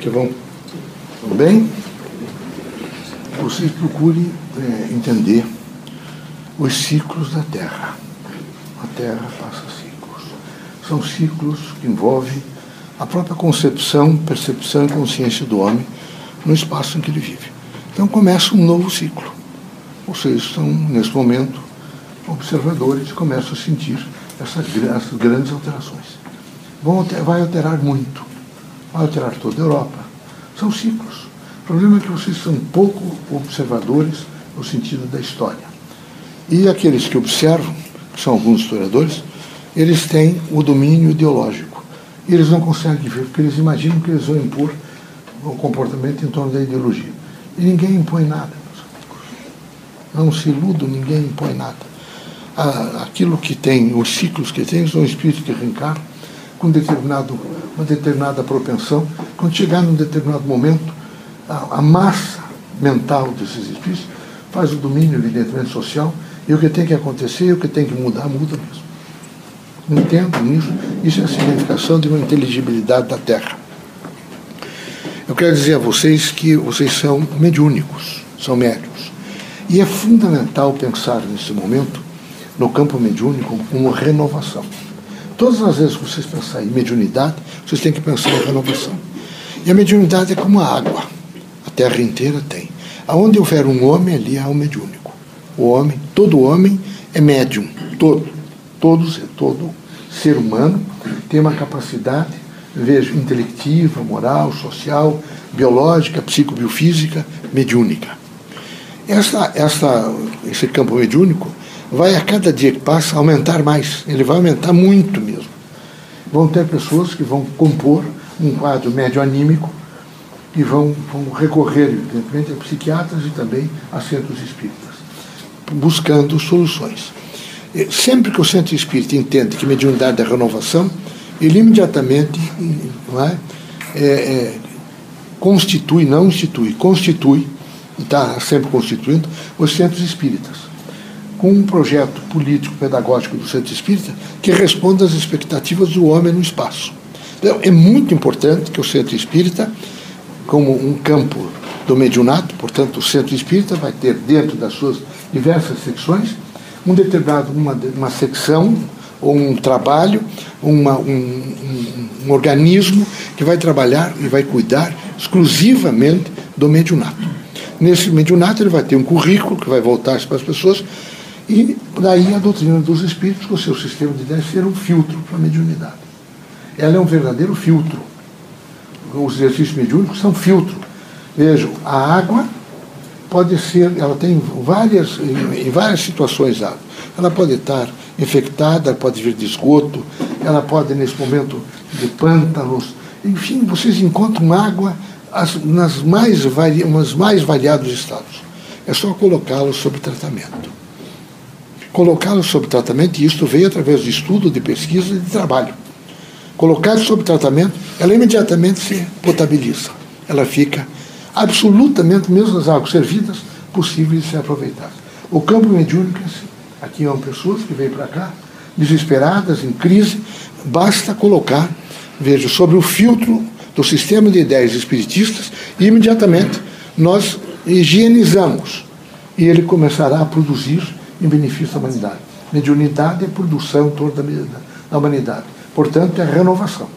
Que bom. Tudo bem? Vocês procurem é, entender os ciclos da Terra. A Terra passa ciclos. São ciclos que envolvem a própria concepção, percepção e consciência do homem no espaço em que ele vive. Então começa um novo ciclo. Vocês estão, nesse momento, observadores e começam a sentir essas, essas grandes alterações. Vão, vai alterar muito. Vai alterar toda a Europa são ciclos. O problema é que vocês são pouco observadores no sentido da história. E aqueles que observam, que são alguns historiadores, eles têm o domínio ideológico. E eles não conseguem ver, porque eles imaginam que eles vão impor o comportamento em torno da ideologia. E ninguém impõe nada. Não se iludam, ninguém impõe nada. Aquilo que tem, os ciclos que tem, são espíritos que reencarnam com determinado, uma determinada propensão. Quando chegar num determinado momento, a, a massa mental desses espíritos faz o domínio, evidentemente, social, e o que tem que acontecer, o que tem que mudar, muda mesmo. Entendam isso. Isso é a significação de uma inteligibilidade da Terra. Eu quero dizer a vocês que vocês são mediúnicos, são médicos. E é fundamental pensar nesse momento no campo mediúnico como renovação. Todas as vezes que vocês pensarem em mediunidade, vocês têm que pensar em renovação. E a mediunidade é como a água. A terra inteira tem. Aonde houver um homem, ali há um mediúnico. O homem, todo homem é médium. Todo. Todos, todo ser humano tem uma capacidade, vejo, intelectiva, moral, social, biológica, psicobiofísica, mediúnica. Essa, essa, esse campo mediúnico vai a cada dia que passa aumentar mais. Ele vai aumentar muito mesmo. Vão ter pessoas que vão compor um quadro médio anímico e vão, vão recorrer, evidentemente, a psiquiatras e também a centros espíritas, buscando soluções. Sempre que o centro espírita entende que mediunidade é renovação, ele imediatamente não é, é, é, constitui, não institui, constitui, está sempre constituindo, os centros espíritas com um projeto político-pedagógico do Centro Espírita que responda às expectativas do homem no espaço. Então, é muito importante que o Centro Espírita, como um campo do mediunato, portanto, o Centro Espírita vai ter dentro das suas diversas secções um determinado, uma, uma secção ou um trabalho, uma, um, um, um organismo que vai trabalhar e vai cuidar exclusivamente do mediunato. Nesse mediunato ele vai ter um currículo que vai voltar para as pessoas e daí a doutrina dos espíritos, com o seu sistema de ideias, ser um filtro para a mediunidade. Ela é um verdadeiro filtro. Os exercícios mediúnicos são filtro. Vejam, a água pode ser, ela tem várias, em, várias situações água. Ela pode estar infectada, pode vir de esgoto, ela pode, nesse momento, de pântanos. Enfim, vocês encontram água as, nas mais, vari, mais variados estados. É só colocá-lo sob tratamento colocá-lo sob tratamento, e isto veio através de estudo, de pesquisa e de trabalho. Colocado sob tratamento, ela imediatamente se potabiliza. Ela fica absolutamente, mesmo as águas servidas, possíveis de ser aproveitadas. O campo mediúnico é assim. Aqui são pessoas que vêm para cá, desesperadas, em crise, basta colocar, veja, sobre o filtro do sistema de ideias espiritistas e imediatamente nós higienizamos e ele começará a produzir em benefício da humanidade. Mediunidade é produção toda da humanidade. Portanto, é renovação.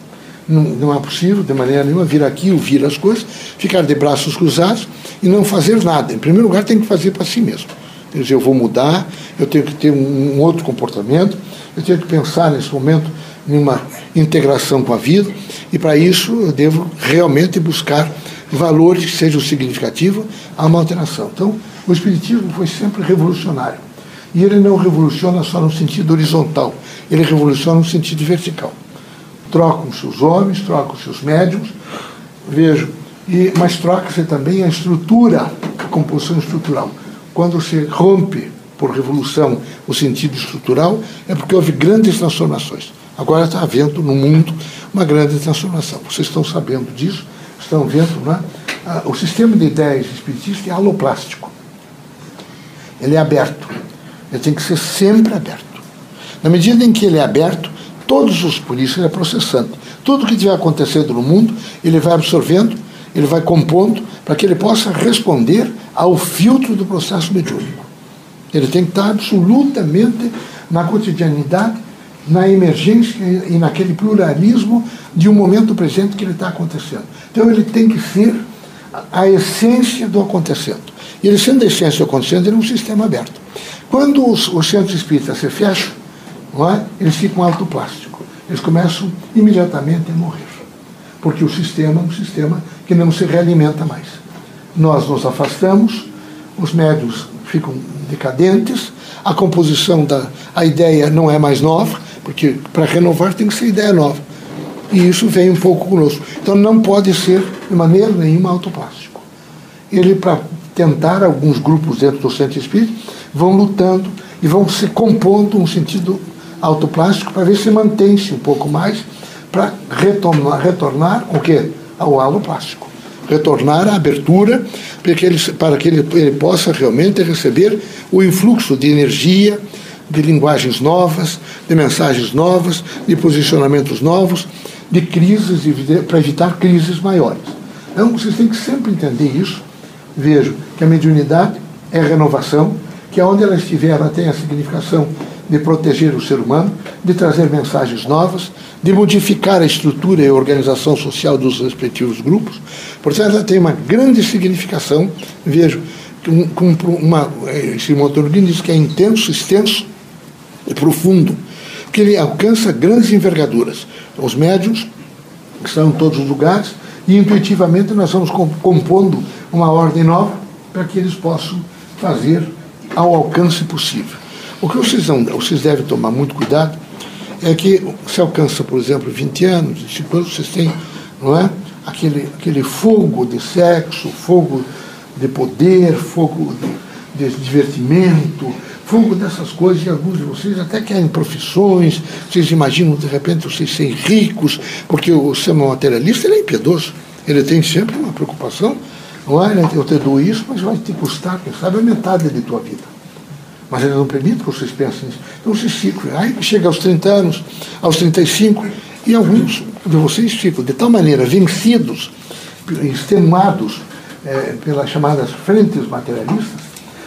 Não, não é possível, de maneira nenhuma, vir aqui, ouvir as coisas, ficar de braços cruzados e não fazer nada. Em primeiro lugar, tem que fazer para si mesmo. Quer dizer, eu vou mudar, eu tenho que ter um, um outro comportamento, eu tenho que pensar nesse momento em uma integração com a vida, e para isso eu devo realmente buscar valores que sejam significativos a uma alteração. Então, o Espiritismo foi sempre revolucionário. E ele não revoluciona só no sentido horizontal, ele revoluciona no sentido vertical. Trocam-se os homens, trocam-se os médiums, vejo, e, mas troca-se também a estrutura, a composição estrutural. Quando se rompe por revolução o sentido estrutural, é porque houve grandes transformações. Agora está havendo no mundo uma grande transformação. Vocês estão sabendo disso, estão vendo, né? O sistema de ideias espiritista é aloplástico. Ele é aberto. Ele tem que ser sempre aberto. Na medida em que ele é aberto, todos os polícias ele é processando. Tudo que estiver acontecendo no mundo, ele vai absorvendo ele vai compondo para que ele possa responder ao filtro do processo mediúnico. Ele tem que estar absolutamente na cotidianidade, na emergência e naquele pluralismo de um momento presente que ele está acontecendo. Então ele tem que ser a essência do acontecendo. E ele sendo a essência do acontecendo, ele é um sistema aberto. Quando os, os centros espíritas se fecham, é? eles ficam autoplástico. Eles começam imediatamente a morrer. Porque o sistema é um sistema que não se realimenta mais. Nós nos afastamos, os médios ficam decadentes, a composição da a ideia não é mais nova, porque para renovar tem que ser ideia nova. E isso vem um pouco conosco. Então não pode ser de maneira nenhuma autoplástico. Ele, para tentar, alguns grupos dentro do centro espírita vão lutando e vão se compondo um sentido autoplástico para ver se mantém-se um pouco mais para retornar, retornar o quê? Ao aloplástico. Retornar à abertura para que, ele, para que ele, ele possa realmente receber o influxo de energia, de linguagens novas, de mensagens novas, de posicionamentos novos, de crises, para evitar crises maiores. Então, vocês têm que sempre entender isso. Vejo que a mediunidade é renovação, que onde ela estiver, ela tem a significação de proteger o ser humano, de trazer mensagens novas, de modificar a estrutura e a organização social dos respectivos grupos. Portanto, ela tem uma grande significação, vejo, com, uma, esse Montorguini diz que é intenso, extenso e profundo, que ele alcança grandes envergaduras. Os médiums estão em todos os lugares e intuitivamente nós vamos compondo uma ordem nova para que eles possam fazer ao alcance possível. O que vocês, não, vocês devem tomar muito cuidado é que se alcança, por exemplo, 20 anos, 25 anos, vocês têm não é? aquele, aquele fogo de sexo, fogo de poder, fogo de, de divertimento, fogo dessas coisas, e alguns de vocês até querem profissões, vocês imaginam de repente vocês serem ricos, porque o ser materialista ele é impiedoso, ele tem sempre uma preocupação, é? Eu te dou isso, mas vai te custar, quem sabe, a metade de tua vida. Mas ele não permite que vocês pensem nisso. Então vocês ficam, aí chega aos 30 anos, aos 35, e alguns de vocês ficam de tal maneira vencidos, extenuados é, pelas chamadas frentes materialistas,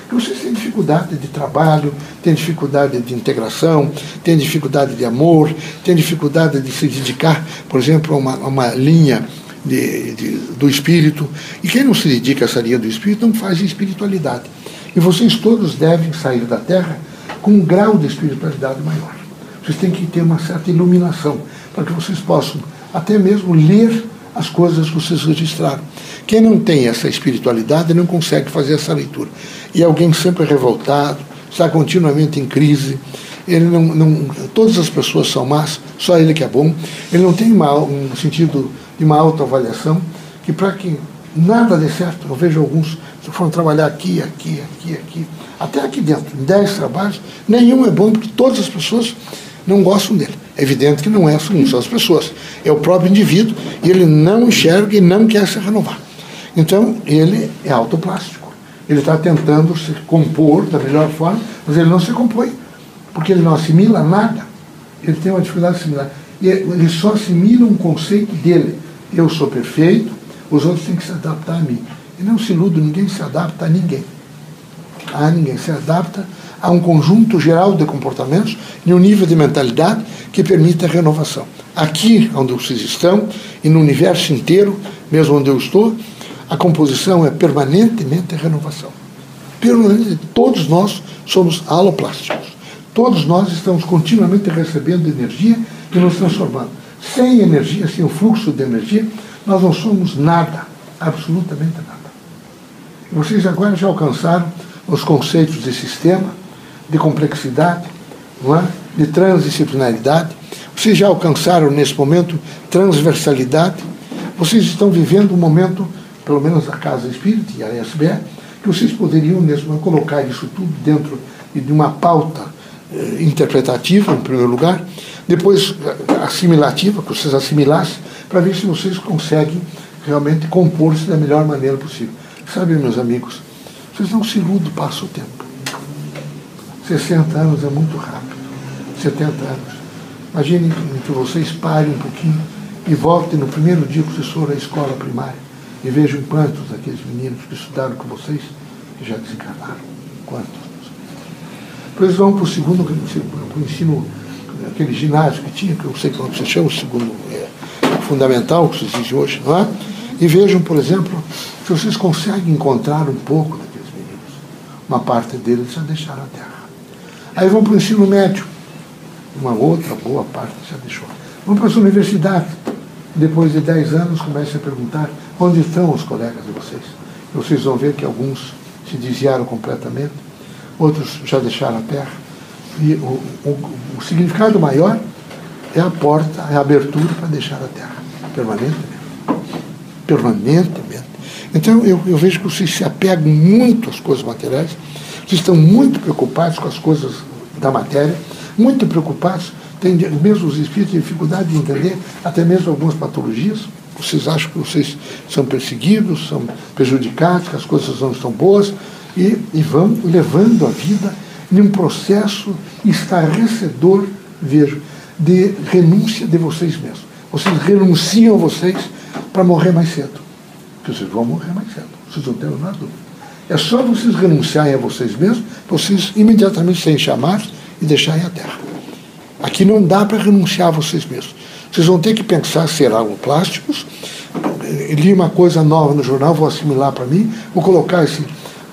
que vocês têm dificuldade de trabalho, têm dificuldade de integração, têm dificuldade de amor, têm dificuldade de se dedicar, por exemplo, a uma, a uma linha de, de, do espírito. E quem não se dedica a essa linha do espírito não faz espiritualidade. E vocês todos devem sair da Terra com um grau de espiritualidade maior. Vocês têm que ter uma certa iluminação para que vocês possam até mesmo ler as coisas que vocês registraram. Quem não tem essa espiritualidade não consegue fazer essa leitura. E alguém sempre revoltado, está continuamente em crise, ele não, não, todas as pessoas são más, só ele que é bom. Ele não tem uma, um sentido de uma autoavaliação, que para que nada dê certo, eu vejo alguns que foram trabalhar aqui, aqui, aqui, aqui, até aqui dentro, em dez trabalhos, nenhum é bom, porque todas as pessoas não gostam dele. É evidente que não é só as pessoas, é o próprio indivíduo, e ele não enxerga e não quer se renovar. Então, ele é autoplástico. Ele está tentando se compor da melhor forma, mas ele não se compõe, porque ele não assimila nada. Ele tem uma dificuldade de assimilar. Ele só assimila um conceito dele. Eu sou perfeito, os outros têm que se adaptar a mim. E não se ilude, ninguém se adapta a ninguém. A ninguém se adapta a um conjunto geral de comportamentos e um nível de mentalidade que permita a renovação. Aqui onde vocês estão e no universo inteiro, mesmo onde eu estou, a composição é permanentemente renovação. Permanentemente, todos nós somos aloplásticos. Todos nós estamos continuamente recebendo energia e nos transformando. Sem energia, sem o fluxo de energia, nós não somos nada, absolutamente nada. Vocês agora já alcançaram os conceitos de sistema, de complexidade, é? de transdisciplinaridade. Vocês já alcançaram nesse momento transversalidade. Vocês estão vivendo um momento, pelo menos a Casa Espírita e a SBE, que vocês poderiam mesmo colocar isso tudo dentro de uma pauta eh, interpretativa, em primeiro lugar, depois assimilativa, que vocês assimilassem, para ver se vocês conseguem realmente compor-se da melhor maneira possível. Sabe, meus amigos, vocês não se iludam, passa o tempo. 60 anos é muito rápido. 70 anos. Imaginem que vocês parem um pouquinho e voltem no primeiro dia que vocês foram à escola primária e vejam quantos daqueles meninos que estudaram com vocês que já desencarnaram. Quantos? Depois vão para o segundo, para o ensino, aquele ginásio que tinha, que eu sei como se chama, o segundo é, fundamental, que se exige hoje, não é? E vejam, por exemplo, se vocês conseguem encontrar um pouco daqueles meninos. Uma parte deles já deixaram a terra. Aí vão para o ensino médio. Uma outra boa parte já deixou. Vão para as universidades. Depois de 10 anos, comecem a perguntar onde estão os colegas de vocês. E vocês vão ver que alguns se desviaram completamente outros já deixaram a terra. E o, o, o significado maior é a porta, é a abertura para deixar a terra, permanentemente. Permanentemente. Então eu, eu vejo que vocês se apegam muito às coisas materiais, vocês estão muito preocupados com as coisas da matéria, muito preocupados, tem mesmo os espíritos têm dificuldade de entender até mesmo algumas patologias. Vocês acham que vocês são perseguidos, são prejudicados, que as coisas não estão boas, e, e vão levando a vida num processo estarrecedor, vejo, de renúncia de vocês mesmos. Vocês renunciam a vocês para morrer mais cedo. Porque vocês vão morrer mais cedo, vocês não têm nada dúvida. É só vocês renunciarem a vocês mesmos, vocês imediatamente serem chamados e deixarem a terra. Aqui não dá para renunciar a vocês mesmos. Vocês vão ter que pensar plásticos. Li uma coisa nova no jornal, vou assimilar para mim, vou colocar esse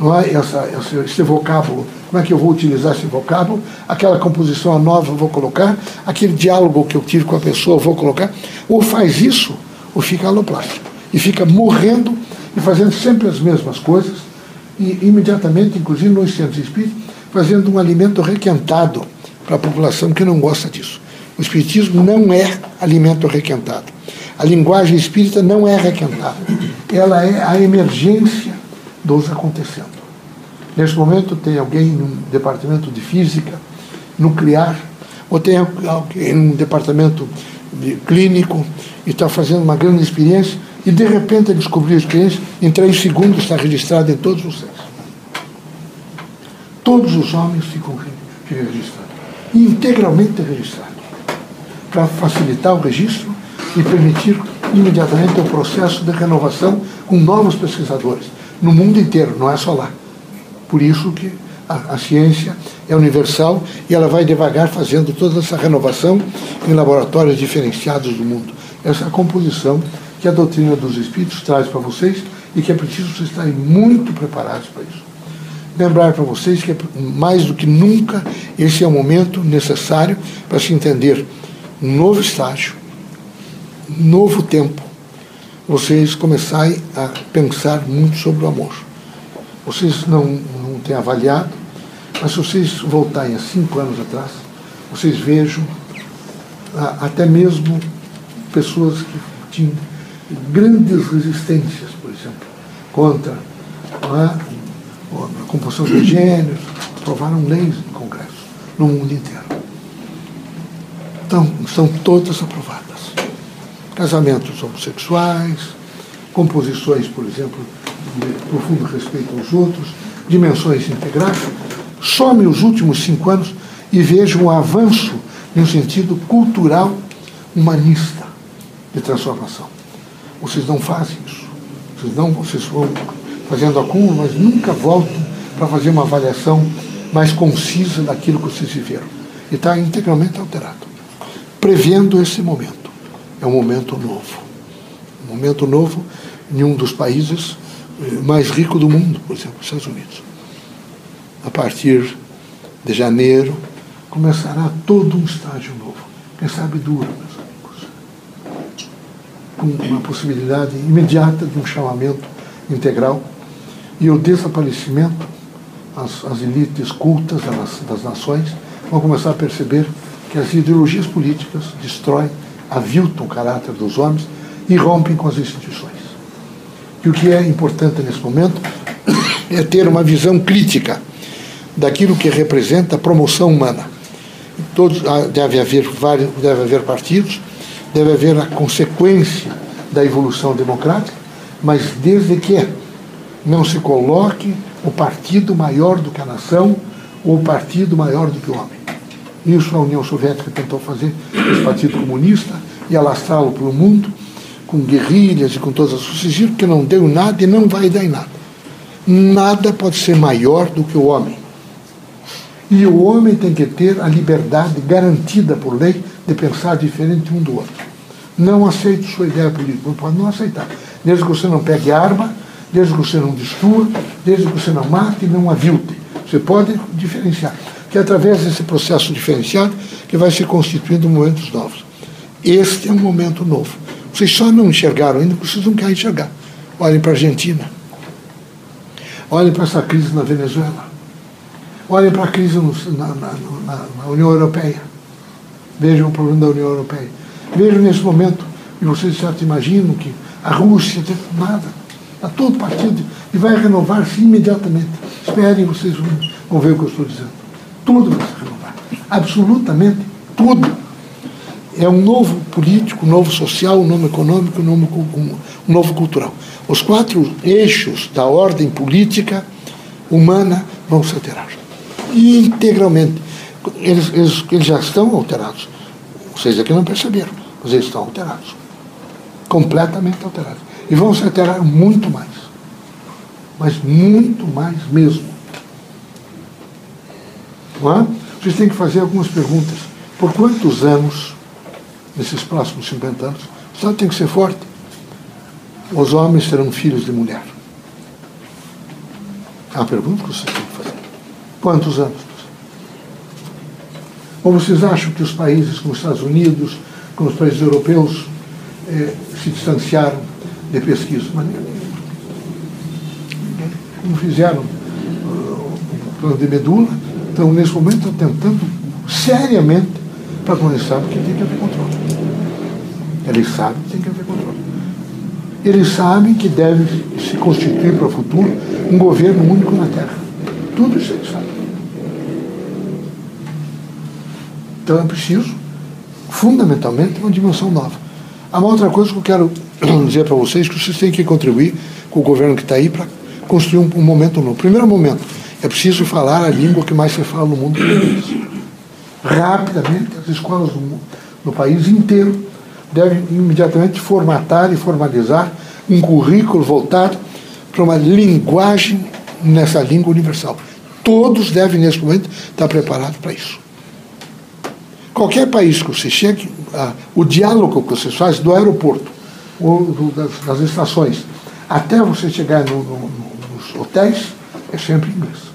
não é? Essa, esse, vocábulo, como é que eu vou utilizar esse vocábulo, aquela composição nova eu vou colocar, aquele diálogo que eu tive com a pessoa eu vou colocar, ou faz isso, ou fica aloplástico, e fica morrendo e fazendo sempre as mesmas coisas, e imediatamente, inclusive nos centros espíritas, fazendo um alimento requentado para a população que não gosta disso. O espiritismo não é alimento requentado. A linguagem espírita não é requentada. Ela é a emergência dos acontecendo. Neste momento tem alguém no departamento de física nuclear, ou tem alguém no departamento de clínico e está fazendo uma grande experiência, e de repente ele descobriu a experiência, em três segundos está registrado em todos os céus. Todos os homens ficam registrados, integralmente registrados, para facilitar o registro e permitir imediatamente o processo de renovação com novos pesquisadores no mundo inteiro, não é só lá. Por isso que a, a, ciência é universal e ela vai devagar fazendo toda essa renovação em laboratórios diferenciados do mundo. Essa é a composição que a doutrina dos espíritos traz para vocês e que é preciso vocês estarem muito preparados para isso. Lembrar para vocês que é mais do que nunca esse é o momento necessário para se entender um novo estágio, um novo tempo, vocês começarem a pensar muito sobre o amor. Vocês não, têm avaliado, mas se vocês voltarem a cinco anos atrás, vocês vejam a, até mesmo pessoas que tinham grandes resistências, por exemplo, contra é, a composição de gêneros, aprovaram leis no Congresso, no mundo inteiro. Então, são todas aprovadas casamentos homossexuais, composições, por exemplo, de profundo respeito aos outros, dimensões integrais. Some os últimos cinco anos e vejo um avanço no sentido cultural humanista de transformação. Vocês não fazem isso. Vocês não, vocês vão fazendo acúmulo, mas nunca voltam para fazer uma avaliação mais concisa daquilo que vocês viveram. E está integralmente alterado. Prevendo esse momento é um momento novo. Um momento novo em um dos países mais ricos do mundo, por exemplo, os Estados Unidos. A partir de janeiro, começará todo um estágio novo. Quem sabe dura, meus amigos. Com uma possibilidade imediata de um chamamento integral e o desaparecimento, as, as elites cultas das, das nações vão começar a perceber que as ideologias políticas destroem aviltam o caráter dos homens e rompem com as instituições. E o que é importante nesse momento é ter uma visão crítica daquilo que representa a promoção humana. Todos, ah, deve haver vários, deve haver partidos, deve haver a consequência da evolução democrática, mas desde que não se coloque o partido maior do que a nação ou o partido maior do que o homem. Isso a União Soviética tentou fazer, esse Partido Comunista, e alastrá-lo para o mundo com guerrilhas e com todas as viram que não deu nada e não vai dar em nada. Nada pode ser maior do que o homem. E o homem tem que ter a liberdade garantida por lei de pensar diferente um do outro. Não aceite sua ideia política, não pode não aceitar. Desde que você não pegue arma, desde que você não destrua, desde que você não mate e não avilte. Você pode diferenciar. Que é através desse processo diferenciado que vai se constituindo momentos novos. Este é um momento novo. Vocês só não enxergaram ainda porque vocês não querem enxergar. Olhem para a Argentina. Olhem para essa crise na Venezuela. Olhem para a crise no, na, na, na, na, União Europeia. Vejam o problema da União Europeia. Vejam nesse momento, e vocês certo imaginam que a Rússia, nada, está todo partido e vai renovar-se imediatamente. Esperem, vocês vão, vão ver o que eu estou dizendo. Tudo vai se renovar. Absolutamente tudo é um novo político, um novo social, um novo econômico, um novo, um novo cultural. Os quatro eixos da ordem política humana vão se alterar. Integralmente. Eles, eles, eles já estão alterados. Vocês aqui não perceberam, mas eles estão alterados. Completamente alterados. E vão se alterar muito mais. Mas muito mais mesmo. Não é? Vocês têm que fazer algumas perguntas. Por quantos anos nesses próximos 50 anos, o Estado tem que ser forte. Os homens serão filhos de mulher. É uma pergunta que vocês têm que fazer. Quantos anos? Ou vocês acham que os países como os Estados Unidos, como os países europeus, eh, se distanciaram de pesquisa? Mas fizeram uh, o plano de medula, estão nesse momento tentando seriamente para começar, porque tem que haver controle. Eles sabem que tem que haver controle. Eles sabem que deve se constituir para o futuro um governo único na Terra. Tudo isso eles sabem. Então é preciso, fundamentalmente, uma dimensão nova. Há uma outra coisa que eu quero dizer para vocês, que vocês têm que contribuir com o governo que está aí para construir um, um, momento novo. Primeiro momento, é preciso falar a língua que mais se fala no mundo. Rapidamente, as escolas no país inteiro devem imediatamente formatar e formalizar um currículo voltado para uma linguagem nessa língua universal. Todos devem, nesse momento, estar preparados para isso. Qualquer país que você chegue, o diálogo que você faz do aeroporto, ou das, estações, até você chegar no, no, nos hotéis, é sempre inglês.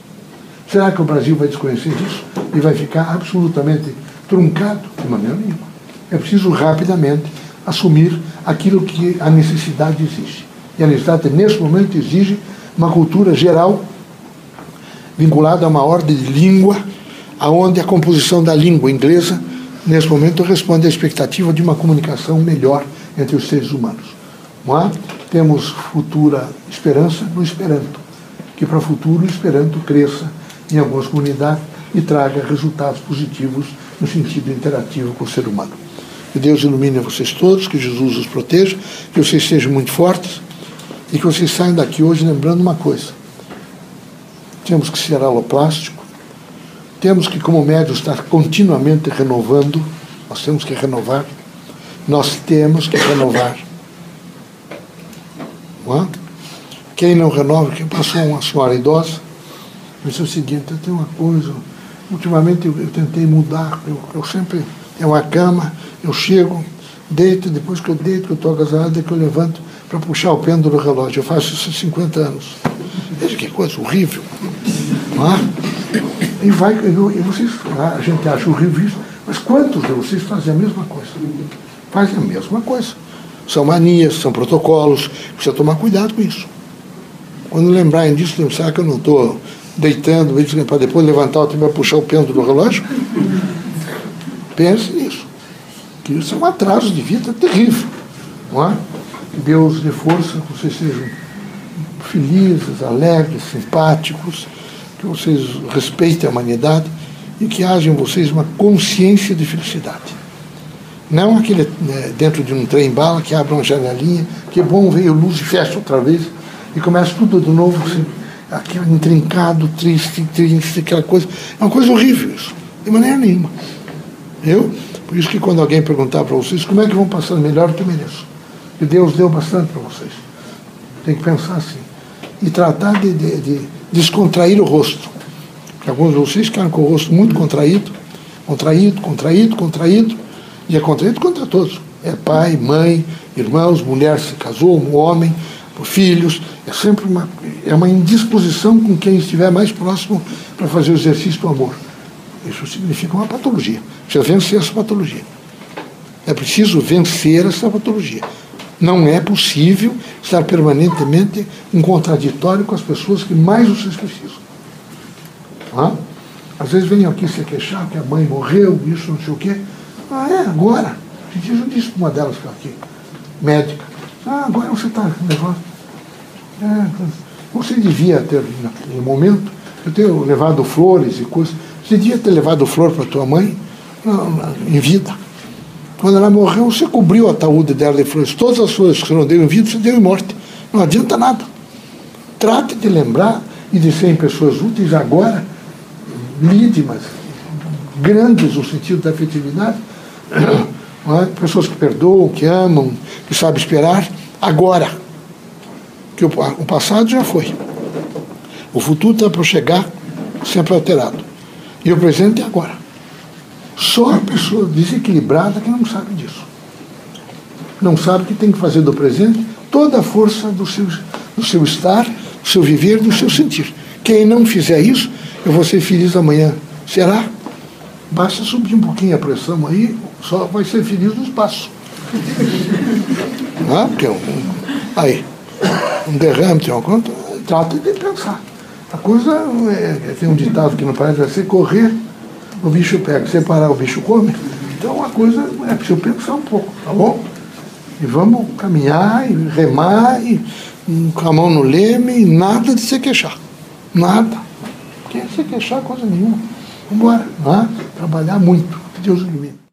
Será que o Brasil vai desconhecer isso e vai ficar absolutamente truncado? De maneira nenhuma. É preciso rapidamente assumir aquilo que a necessidade exige. E a necessidade, nesse momento, exige uma cultura geral vinculada a uma ordem de língua, aonde a composição da língua inglesa, nesse momento, responde à expectativa de uma comunicação melhor entre os seres humanos. Não? Temos futura esperança no Esperanto, que para o futuro o Esperanto cresça em algumas comunidades e traga resultados positivos no sentido interativo com o ser humano. Que Deus ilumine vocês todos, que Jesus os proteja, que vocês sejam muito fortes e que vocês saiam daqui hoje lembrando uma coisa. Temos que ser aloplástico, temos que, como médios, estar continuamente renovando, nós temos que renovar, nós temos que renovar. É? Quem não renova, quem passou uma senhora idosa, disse o seguinte, eu tenho uma coisa, ultimamente eu, eu tentei mudar, eu, eu sempre é uma cama, eu chego, deito, depois que eu deito, que eu estou agasalhado, é que eu levanto para puxar o pêndulo do relógio. Eu faço isso há 50 anos. Veja que coisa horrível. Não é? E, vai, e vocês, a gente acha horrível isso, mas quantos de vocês fazem a mesma coisa? Fazem a mesma coisa. São manias, são protocolos, precisa tomar cuidado com isso. Quando lembrarem disso, será que eu não estou deitando para depois levantar o tempo para puxar o pêndulo do relógio? Pense nisso. Que isso é um atraso de vida terrível. Não é? Deus dê força, que vocês sejam felizes, alegres, simpáticos, que vocês respeitem a humanidade e que haja em vocês uma consciência de felicidade. Não aquele né, dentro de um trem bala que abre uma janelinha, que é bom ver a luz e fecha outra vez e começa tudo de novo, assim, aquele intrincado, triste, triste, aquela coisa. É uma coisa horrível isso, de maneira nenhuma. Por isso que quando alguém perguntar para vocês como é que vão passar melhor, que eu mereço. que Deus deu bastante para vocês. Tem que pensar assim. E tratar de, de, de descontrair o rosto. Porque alguns de vocês ficaram com o rosto muito contraído, contraído, contraído, contraído, e é contraído contra todos. É pai, mãe, irmãos, mulher se casou, um homem, filhos. É sempre uma, é uma indisposição com quem estiver mais próximo para fazer o exercício do amor. Isso significa uma patologia. Precisa vencer essa patologia. É preciso vencer essa patologia. Não é possível estar permanentemente em contraditório com as pessoas que mais vocês precisam. Às vezes vem aqui se queixar que a mãe morreu, isso, não sei o quê. Ah, é, agora. Eu disse para uma delas que aqui, médica. Ah, agora você está com negócio. É, você devia ter, no momento, eu tenho levado flores e coisas. Você devia ter levado flor para tua mãe em vida. Quando ela morreu, você cobriu o ataúde dela de flores. Todas as flores que você não deu em vida, você deu em morte. Não adianta nada. Trate de lembrar e de ser em pessoas úteis agora, vítimas, grandes no sentido da afetividade, é? pessoas que perdoam, que amam, que sabem esperar, agora. Que o, o passado já foi. O futuro está para chegar sempre alterado. E o presente é agora. Só a pessoa desequilibrada que não sabe disso. Não sabe que tem que fazer do presente toda a força do seu, do seu estar, do seu viver, do seu sentir. Quem não fizer isso, eu vou ser feliz amanhã. Será? Basta subir um pouquinho a pressão aí, só vai ser feliz no espaço. ah, porque é um, aí, um derrame, tem uma conta, trata de pensar. A coisa é, tem um ditado que não parece vai ser correr, o bicho pega, se parar o bicho come. Então a coisa é preciso pensar um pouco, tá bom? E vamos caminhar e remar e, com a mão no leme e nada de se queixar. Nada. Quem se queixar coisa nenhuma. Vamos embora, é? trabalhar muito. Que Deus ilumine.